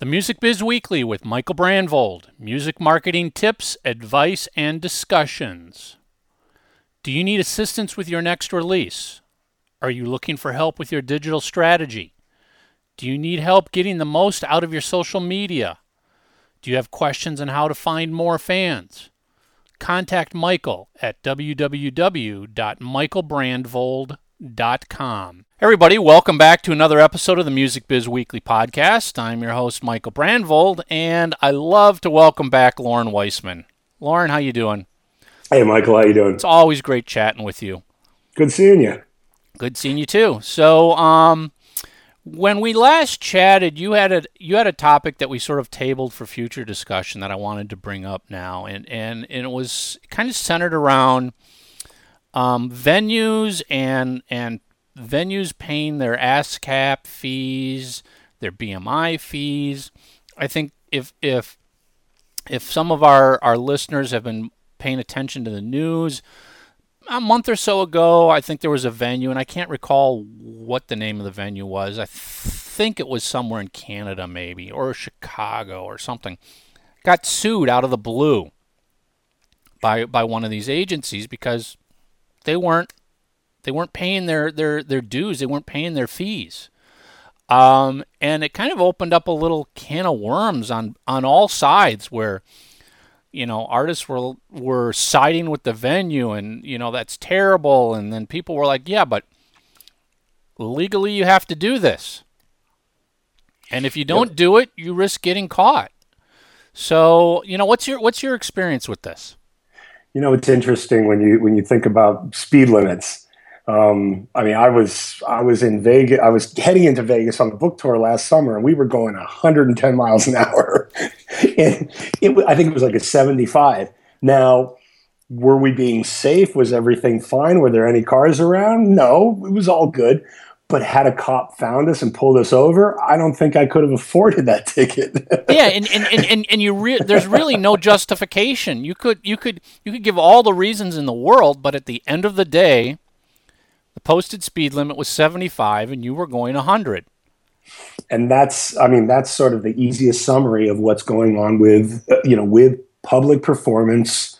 The Music Biz Weekly with Michael Brandvold. Music marketing tips, advice, and discussions. Do you need assistance with your next release? Are you looking for help with your digital strategy? Do you need help getting the most out of your social media? Do you have questions on how to find more fans? Contact Michael at www.michaelbrandvold.com. Everybody, welcome back to another episode of the Music Biz Weekly podcast. I'm your host, Michael Brandvold, and I love to welcome back Loren Weisman. Loren, how you doing? Hey, Michael, how you doing? It's always great chatting with you. Good seeing you. Good seeing you too. So, um, when we last chatted, you had a you had a topic that we sort of tabled for future discussion that I wanted to bring up now, and and, and it was kind of centered around um, venues and and venues paying their ASCAP fees, their BMI fees. I think if if if some of our, our listeners have been paying attention to the news, a month or so ago, I think there was a venue, and I can't recall what the name of the venue was. I think it was somewhere in Canada, maybe, or Chicago or something. Got sued out of the blue by by one of these agencies because they weren't they weren't paying their, their, their dues. They weren't paying their fees. Um, and it kind of opened up a little can of worms on, on all sides where, you know, artists were, were siding with the venue and, you know, that's terrible. And then people were like, yeah, but legally you have to do this. And if you don't do it, you risk getting caught. So, you know, what's your, what's your experience with this? You know, it's interesting when you, when you think about speed limits um, I mean, I was I was in Vegas. I was heading into Vegas on the book tour last summer, and we were going 110 miles an hour, and it, I think it was like a 75. Now, were we being safe? Was everything fine? Were there any cars around? No, it was all good. But had a cop found us and pulled us over, I don't think I could have afforded that ticket. yeah, and and, and, and, and you re- there's really no justification. You could you could you could give all the reasons in the world, but at the end of the day, the posted speed limit was 75 and you were going 100. And that's, I mean, that's sort of the easiest summary of what's going on with, uh, you know, with public performance.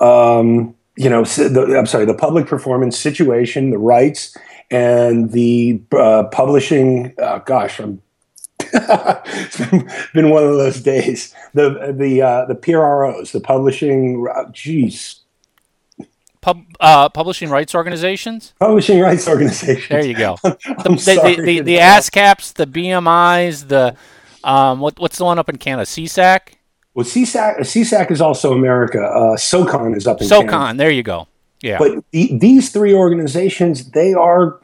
Um, you know, the, I'm sorry, the public performance situation, the rights, and the uh, publishing. Uh, gosh, I'm. it's been, one of those days. The the uh, the PROs, the publishing. Geez, Pub, uh, publishing rights organizations. Publishing rights organizations. There you go. the, the, the, the, the ASCAPs, the BMIs, the um, what, what's the one up in Canada? SESAC. Well, CSAC, SESAC is also America. Uh, SOCAN is up in SOCAN. Canada. There you go. Yeah. But the, these three organizations, they are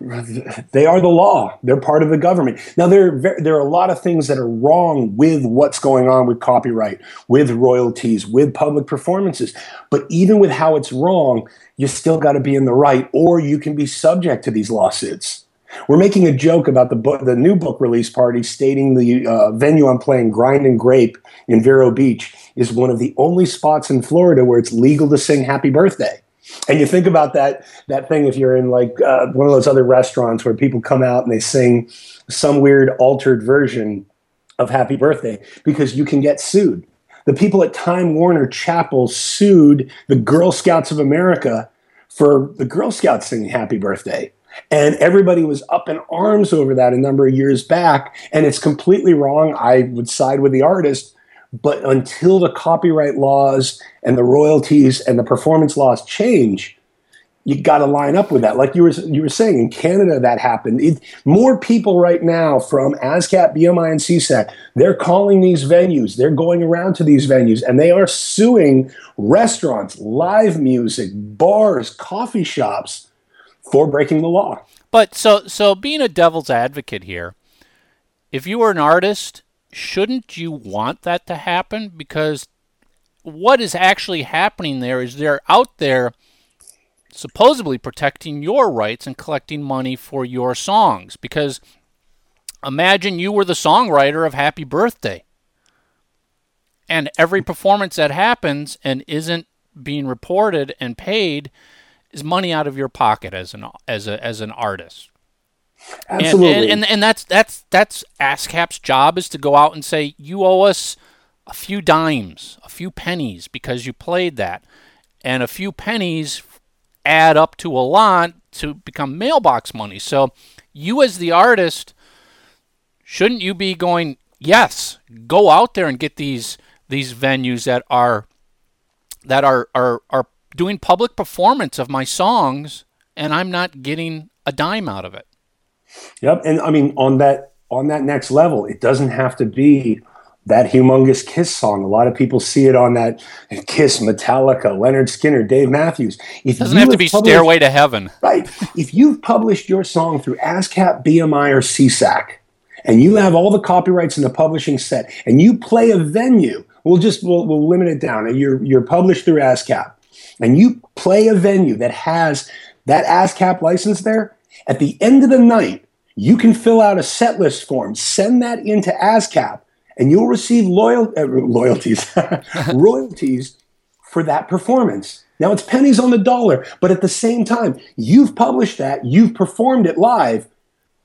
they are the law. They're part of the government. Now there there are a lot of things that are wrong with what's going on with copyright, with royalties, with public performances. But even with how it's wrong, you still got to be in the right, or you can be subject to these lawsuits. We're making a joke about the book, the new book release party, stating the uh, venue I'm playing, Grind and Grape in Vero Beach, is one of the only spots in Florida where it's legal to sing Happy Birthday. And you think about that that thing if you're in like uh, one of those other restaurants where people come out and they sing some weird altered version of Happy Birthday because you can get sued. The people at Time Warner Chappell sued the Girl Scouts of America for the Girl Scouts singing Happy Birthday. And everybody was up in arms over that a number of years back. And it's completely wrong. I would side with the artist but until the copyright laws and the royalties and the performance laws change, you got to line up with that. Like you were you were saying in Canada, that happened. It, more people right now from ASCAP, BMI, and SESAC, they're calling these venues. They're going around to these venues and they are suing restaurants, live music, bars, coffee shops for breaking the law. But so so being a devil's advocate here, if you were an artist shouldn't you want that to happen? Because what is actually happening there is they're out there supposedly protecting your rights and collecting money for your songs. Because imagine you were the songwriter of Happy Birthday. And every performance that happens and isn't being reported and paid is money out of your pocket as an as a as an artist. Absolutely. And, and, and, and that's that's that's ASCAP's job is to go out and say you owe us a few dimes, a few pennies because you played that, and a few pennies add up to a lot to become mailbox money. So you as the artist, shouldn't you be going? Yes, go out there and get these these venues that are that are are are doing public performance of my songs, and I'm not getting a dime out of it. Yep, and I mean on that on that next level, it doesn't have to be that humongous Kiss song. A lot of people see it on that Kiss, Metallica, Lynyrd Skynyrd, Dave Matthews. If it doesn't have to be Stairway to Heaven. Right. If you've published your song through ASCAP, BMI, or SESAC, and you have all the copyrights in the publishing set, and you play a venue, we'll just we'll, we'll limit it down. You're you're published through ASCAP, and you play a venue that has that ASCAP license there. At the end of the night, you can fill out a set list form, send that into ASCAP, and you'll receive loyal, uh, loyalties, royalties for that performance. Now it's pennies on the dollar, but at the same time, you've published that, you've performed it live,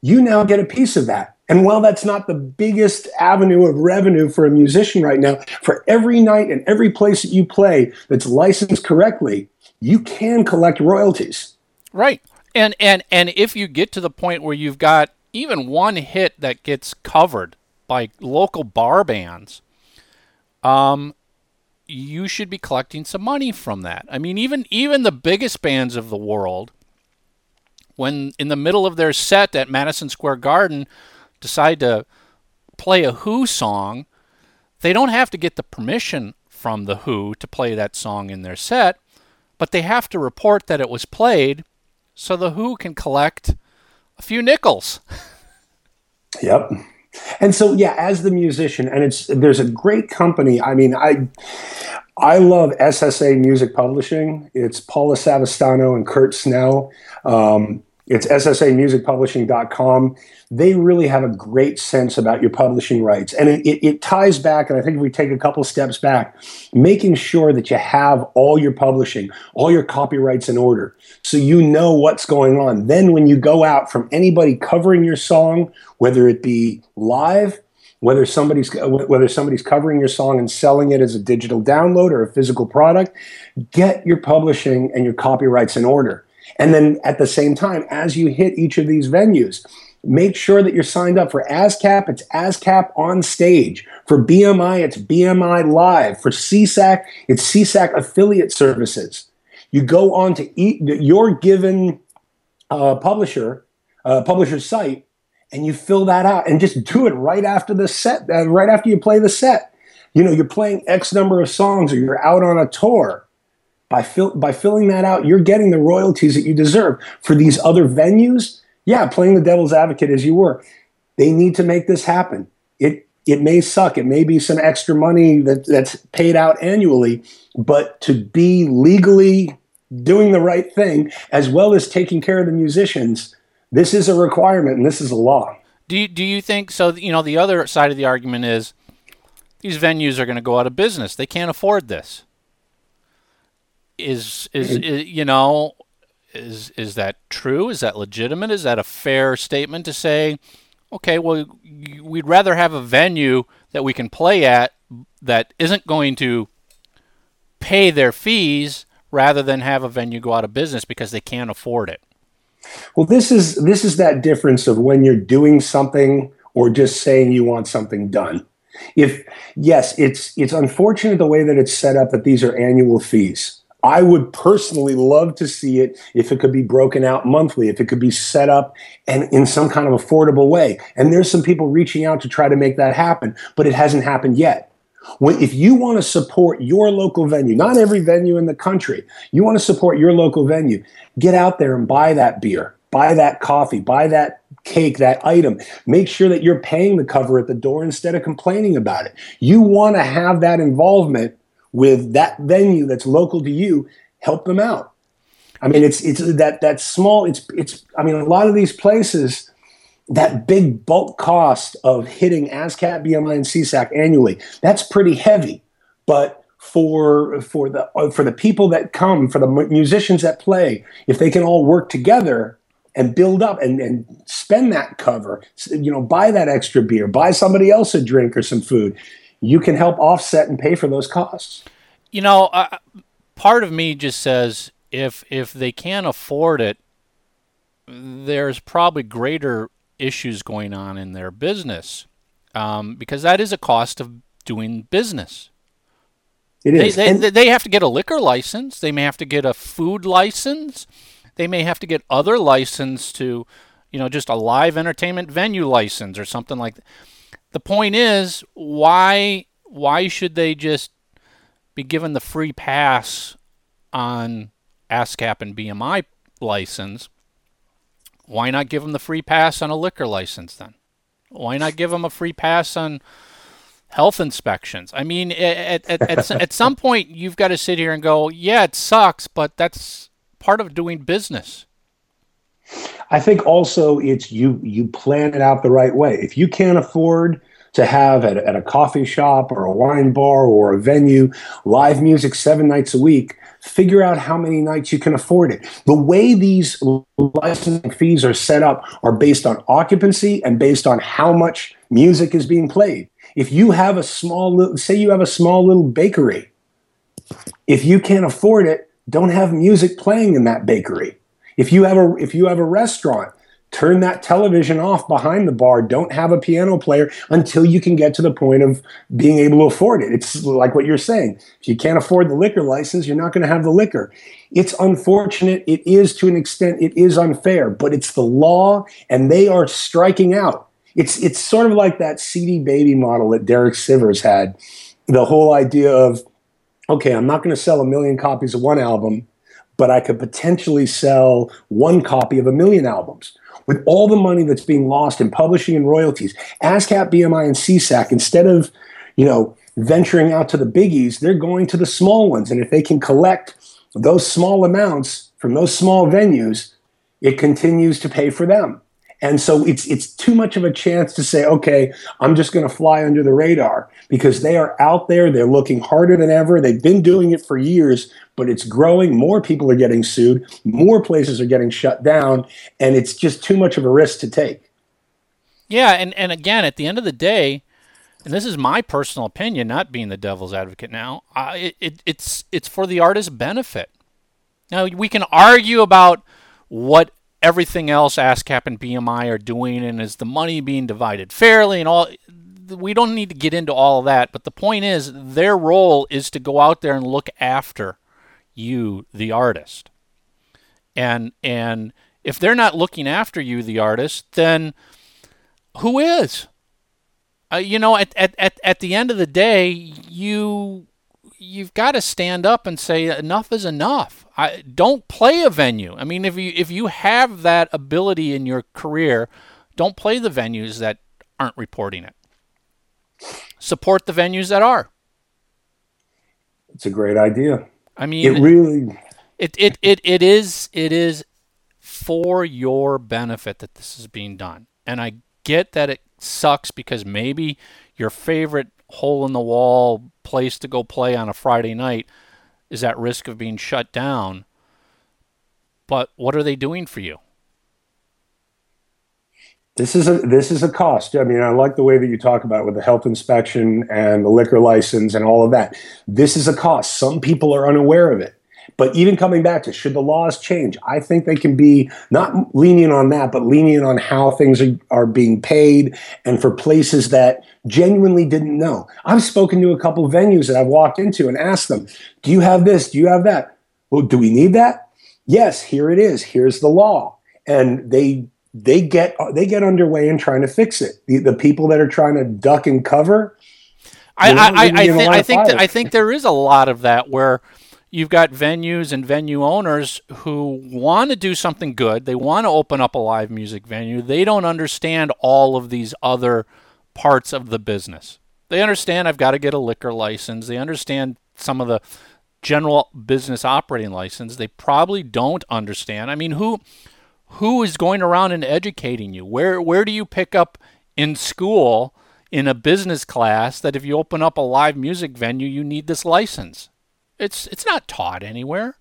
you now get a piece of that. And while that's not the biggest avenue of revenue for a musician right now, for every night and every place that you play that's licensed correctly, you can collect royalties. Right. And and and if you get to the point where you've got even one hit that gets covered by local bar bands, um, you should be collecting some money from that. I mean, even even the biggest bands of the world, when in the middle of their set at Madison Square Garden, decide to play a Who song, they don't have to get the permission from the Who to play that song in their set, but they have to report that it was played so the Who can collect a few nickels. Yep. And so yeah, as the musician, and it's there's a great company. I mean, I I love SSA Music Publishing. It's Paula Savastano and Kurt Snell. Um, it's ssamusicpublishing.com. They really have a great sense about your publishing rights. And it, it, it, ties back, and I think if we take a couple steps back, making sure that you have all your publishing, all your copyrights in order so you know what's going on. Then when you go out from anybody covering your song, whether it be live, whether somebody's whether somebody's covering your song and selling it as a digital download or a physical product, get your publishing and your copyrights in order and then at the same time, as you hit each of these venues, make sure that you're signed up for ASCAP. It's ASCAP on stage. For BMI, it's BMI live. For SESAC, it's SESAC affiliate services. You go on to eat your given uh, publisher, uh, publisher site, and you fill that out and just do it right after the set, uh, right after you play the set. You know, you're playing X number of songs or you're out on a tour by, fill, by filling that out, you're getting the royalties that you deserve. For these other venues, yeah, playing the devil's advocate as you were, they need to make this happen. It it may suck. It may be some extra money that, that's paid out annually, but to be legally doing the right thing as well as taking care of the musicians, this is a requirement and this is a law. Do you, do you think so? You know, the other side of the argument is these venues are going to go out of business. They can't afford this is, is, mm-hmm. is you know is is that true? Is that legitimate? Is that a fair statement to say? Okay, well, we'd rather have a venue that we can play at that isn't going to pay their fees rather than have a venue go out of business because they can't afford it. Well, this is this is that difference of when you're doing something or just saying you want something done. If yes, it's it's unfortunate the way that it's set up that these are annual fees. I would personally love to see it if it could be broken out monthly, if it could be set up and in some kind of affordable way. And there's some people reaching out to try to make that happen, but it hasn't happened yet. When, if you want to support your local venue, not every venue in the country, you want to support your local venue, get out there and buy that beer, buy that coffee, buy that cake, that item. Make sure that you're paying the cover at the door instead of complaining about it. You want to have that involvement with that venue that's local to you, help them out. I mean, it's it's that that small. It's it's. I mean, a lot of these places, that big bulk cost of hitting ASCAP, BMI, and SESAC annually, that's pretty heavy. But for for the for the people that come, for the musicians that play, if they can all work together, and build up and, and spend that cover, you know, buy that extra beer, buy somebody else a drink or some food. You can help offset and pay for those costs. You know, uh, part of me just says if if they can't afford it, there's probably greater issues going on in their business um, because that is a cost of doing business. It is. They, they, they have to get a liquor license. They may have to get a food license. They may have to get other license to, you know, just a live entertainment venue license or something like that. The point is, why why should they just be given the free pass on ASCAP and BMI license? Why not give them the free pass on a liquor license then? Why not give them a free pass on health inspections? I mean, at, at, at, at some point, you've got to sit here and go, yeah, it sucks, but that's part of doing business. I think also it's you you plan it out the right way. If you can't afford to have at, at a coffee shop or a wine bar or a venue live music seven nights a week, figure out how many nights you can afford it. The way these licensing fees are set up are based on occupancy and based on how much music is being played. If you have a small say you have a small little bakery, if you can't afford it, don't have music playing in that bakery. If you have a if you have a restaurant, turn that television off behind the bar. Don't have a piano player until you can get to the point of being able to afford it. It's like what you're saying. If you can't afford the liquor license, you're not going to have the liquor. It's unfortunate. It is to an extent, it is unfair, but it's the law and they are striking out. It's, it's sort of like that CD baby model that Derek Sivers had. The whole idea of, okay, I'm not going to sell a million copies of one album, but I could potentially sell one copy of a million albums with all the money that's being lost in publishing and royalties, ASCAP, BMI, and SESAC, instead of, you know, venturing out to the biggies, they're going to the small ones. And if they can collect those small amounts from those small venues, it continues to pay for them. And so it's it's too much of a chance to say, okay, I'm just going to fly under the radar because they are out there. They're looking harder than ever. They've been doing it for years, but it's growing. More people are getting sued. More places are getting shut down, and it's just too much of a risk to take. Yeah, and and again, at the end of the day, and this is my personal opinion, not being the devil's advocate now. It, it, it's it's for the artist's benefit. Now we can argue about what everything else ASCAP and BMI are doing, and is the money being divided fairly, and all. We don't need to get into all of that, but the point is, their role is to go out there and look after you, the artist, and and if they're not looking after you, the artist, then who is? Uh, you know, at, at, at, at the end of the day, you you've got to stand up and say enough is enough. I don't play a venue. I mean, if you if you have that ability in your career, don't play the venues that aren't reporting it. Support the venues that are. It's a great idea. I mean, it really it it it, it is it is for your benefit that this is being done. And I get that it sucks because maybe your favorite hole in the wall place to go play on a Friday night is at risk of being shut down. But what are they doing for you? This is a this is a cost. I mean, I like the way that you talk about it with the health inspection and the liquor license and all of that. This is a cost. Some people are unaware of it. But even coming back to should the laws change, I think they can be not lenient on that, but lenient on how things are, are being paid and for places that genuinely didn't know. I've spoken to a couple of venues that I've walked into and asked them, Do you have this? Do you have that? Well, do we need that? Yes, here it is. Here's the law. And they they get they get underway in trying to fix it. The, the people that are trying to duck and cover. I, I, I, I, th- I think I think there is a lot of that where you've got venues and venue owners who want to do something good. They want to open up a live music venue. They don't understand all of these other parts of the business. They understand I've got to get a liquor license. They understand some of the general business operating license. They probably don't understand. I mean, who who is going around and educating you? Where where do you pick up in school in a business class that if you open up a live music venue, you need this license? It's it's not taught anywhere.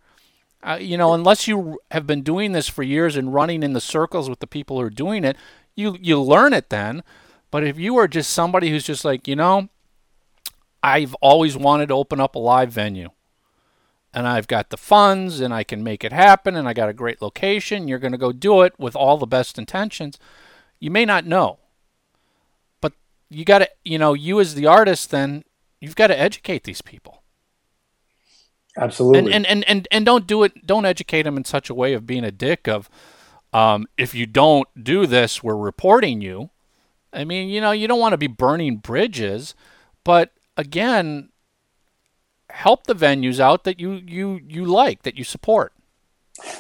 Uh, you know, unless you have been doing this for years and running in the circles with the people who are doing it, you you learn it then. But if you are just somebody who's just like, you know, I've always wanted to open up a live venue. And I've got the funds and I can make it happen and I got a great location, you're going to go do it with all the best intentions. You may not know. But you got to, you know, you as the artist then you've got to educate these people. Absolutely. And, and and and and don't do it. Don't educate them in such a way of being a dick. Of um, if you don't do this, we're reporting you. I mean, you know, you don't want to be burning bridges, but again, help the venues out that you you you like that you support.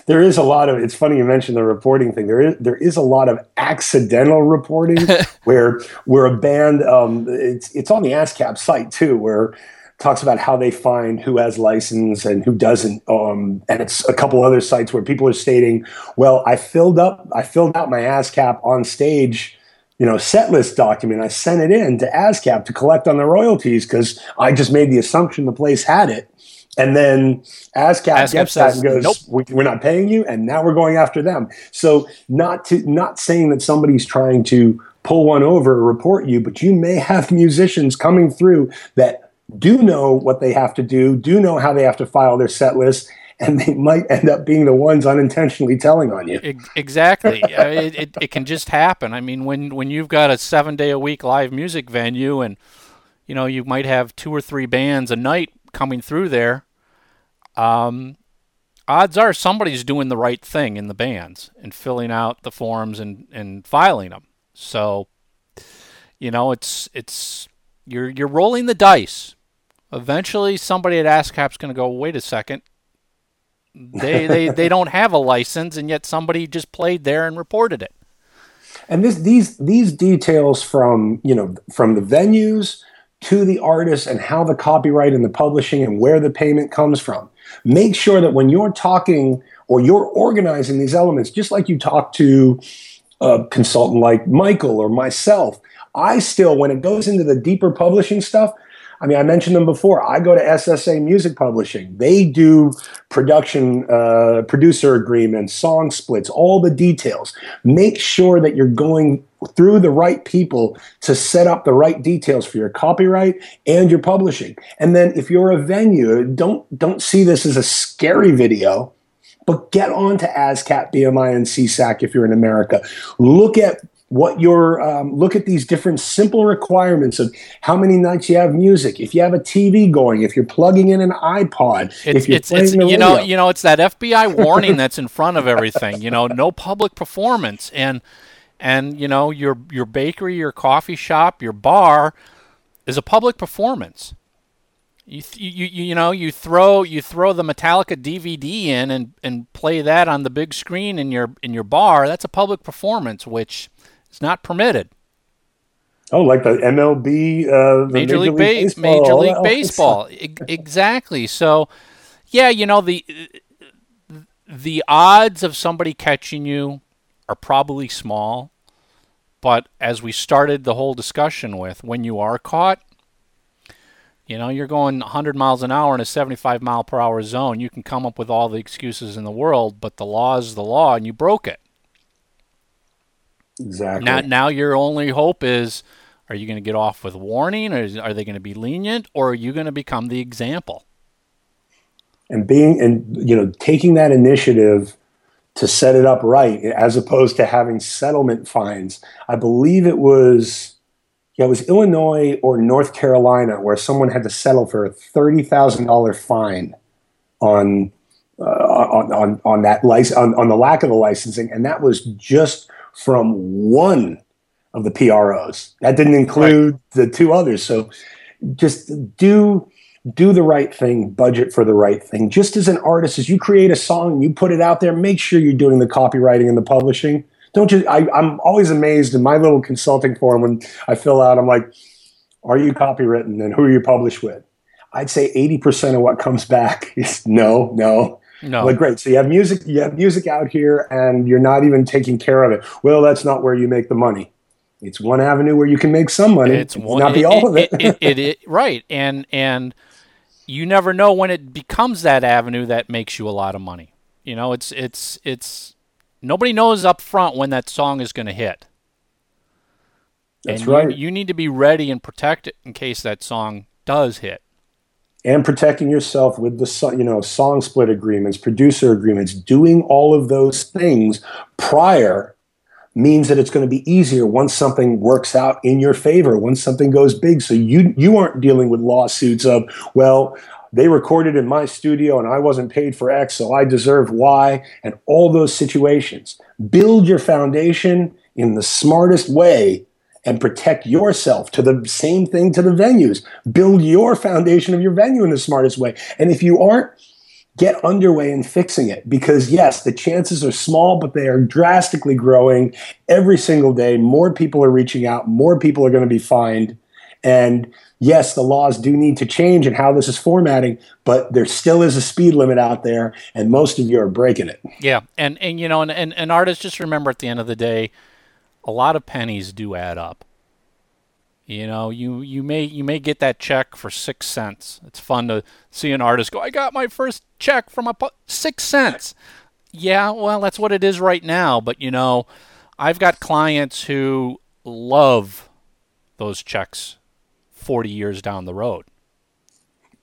There is a lot of. It's funny you mentioned the reporting thing. There is there is a lot of accidental reporting where where a band. Um, it's it's on the ASCAP site too, where talks about how they find who has license and who doesn't. Um, and it's a couple other sites where people are stating, "Well, I filled up, I filled out my ASCAP on stage." You know, set list document. I sent it in to ASCAP to collect on the royalties because I just made the assumption the place had it. And then ASCAP, ASCAP gets says, that and goes, nope. "We're not paying you," and now we're going after them. So, not to not saying that somebody's trying to pull one over or report you, but you may have musicians coming through that do know what they have to do, do know how they have to file their set list, and they might end up being the ones unintentionally telling on you. Exactly. it, it, it, can just happen. I mean, when, when you've got a seven day a week live music venue and, you know, you might have two or three bands a night coming through there, um, odds are somebody's doing the right thing in the bands and filling out the forms and, and filing them. So, you know, it's, it's, you're, you're rolling the dice Eventually, somebody at ASCAP's going to go, wait a second. They, they, they don't have a license, and yet somebody just played there and reported it. And this, these, these details from, you know, from the venues to the artists and how the copyright and the publishing and where the payment comes from. Make sure that when you're talking or you're organizing these elements, just like you talk to a consultant like Michael or myself, I still, when it goes into the deeper publishing stuff, I mean, I mentioned them before. I go to SSA Music Publishing. They do production, uh, producer agreements, song splits, all the details. Make sure that you're going through the right people to set up the right details for your copyright and your publishing. And then if you're a venue, don't don't see this as a scary video but get on to ASCAP, BMI, and SESAC if you're in America. Look at what your um, look at these different simple requirements of how many nights you have music if you have a tv going if you're plugging in an ipod it's, if you're it's, it's you radio. know you know it's that fbi warning that's in front of everything you know no public performance and and you know your your bakery your coffee shop your bar is a public performance you, you you know you throw you throw the Metallica DVD in and, and play that on the big screen in your in your bar. That's a public performance, which it's not permitted. Oh, like the MLB, uh, the Major, Major, League, League Baseball. Major League Baseball. exactly. So, yeah, you know the the odds of somebody catching you are probably small, but as we started the whole discussion with, when you are caught, you know, you're going 100 miles an hour in a 75 mile per hour zone. You can come up with all the excuses in the world, but the law is the law, and you broke it. Exactly. Now, now your only hope is are you going to get off with warning or is, are they going to be lenient or are you going to become the example? And being and you know taking that initiative to set it up right as opposed to having settlement fines. I believe it was yeah, it was Illinois or North Carolina where someone had to settle for a thirty thousand dollar fine on, uh, on on on that license on, on the lack of the licensing, and that was just from one of the PROs. That didn't include right. the two others. So just do do the right thing, budget for the right thing. Just as an artist, as you create a song, you put it out there, make sure you're doing the copywriting and the publishing. Don't you? I, I'm always amazed in my little consulting form when I fill out. I'm like, "Are you copywritten and who are you published with?" I'd say 80% of what comes back is no, no. No. Like great. So you have music, you have music out here, and you're not even taking care of it. Well, that's not where you make the money. It's one avenue where you can make some money. It's, it's one, not be it, all it, of it. it, it. Right, and and you never know when it becomes that avenue that makes you a lot of money. You know, it's it's it's nobody knows up front when that song is going to hit. That's and right. You, you need to be ready and protect it in case that song does hit. And protecting yourself with the you know song split agreements, producer agreements, doing all of those things prior means that it's going to be easier once something works out in your favor, once something goes big. So you you aren't dealing with lawsuits of well, they recorded in my studio and I wasn't paid for X, so I deserve Y, and all those situations. Build your foundation in the smartest way and protect yourself to the same thing to the venues. Build your foundation of your venue in the smartest way. And if you aren't, get underway in fixing it because yes, the chances are small, but they are drastically growing every single day. More people are reaching out, more people are going to be fined. And yes, the laws do need to change and how this is formatting, but there still is a speed limit out there, and most of you are breaking it. Yeah, and and you know, and, and, and artists just remember at the end of the day, a lot of pennies do add up. You know, you, you may you may get that check for six cents. It's fun to see an artist go, "I got my first check from a pu- six cents." Yeah, well, that's what it is right now. But you know, I've got clients who love those checks forty years down the road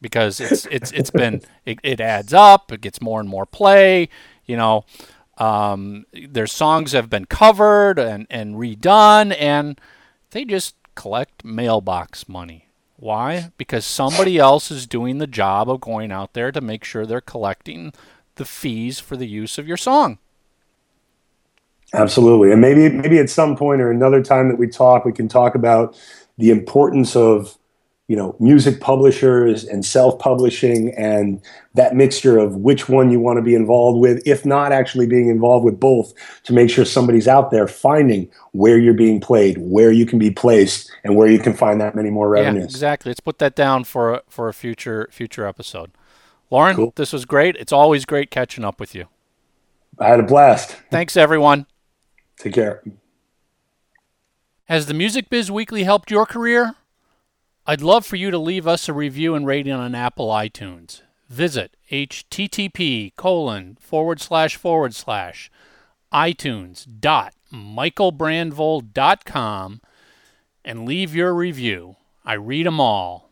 because it's it's it's been it, it adds up. It gets more and more play. You know, um, their songs have been covered and, and redone, and they just collect mailbox money. Why? Because somebody else is doing the job of going out there to make sure they're collecting the fees for the use of your song. Absolutely. And maybe maybe at some point or another time that we talk, we can talk about the importance of you know music publishers and self-publishing and that mixture of which one you want to be involved with if not actually being involved with both to make sure somebody's out there finding where you're being played where you can be placed and where you can find that many more revenues. yeah, exactly. Let's put that down for a, for a future future episode. Loren cool. this was great. It's always great catching up with you. I had a blast. Thanks everyone. Take care. Has the music biz weekly helped your career I'd love for you to leave us a review and rating on Apple iTunes. Visit http colon forward slash forward slash iTunes dot michaelbrandvold.com and leave your review. I read them all.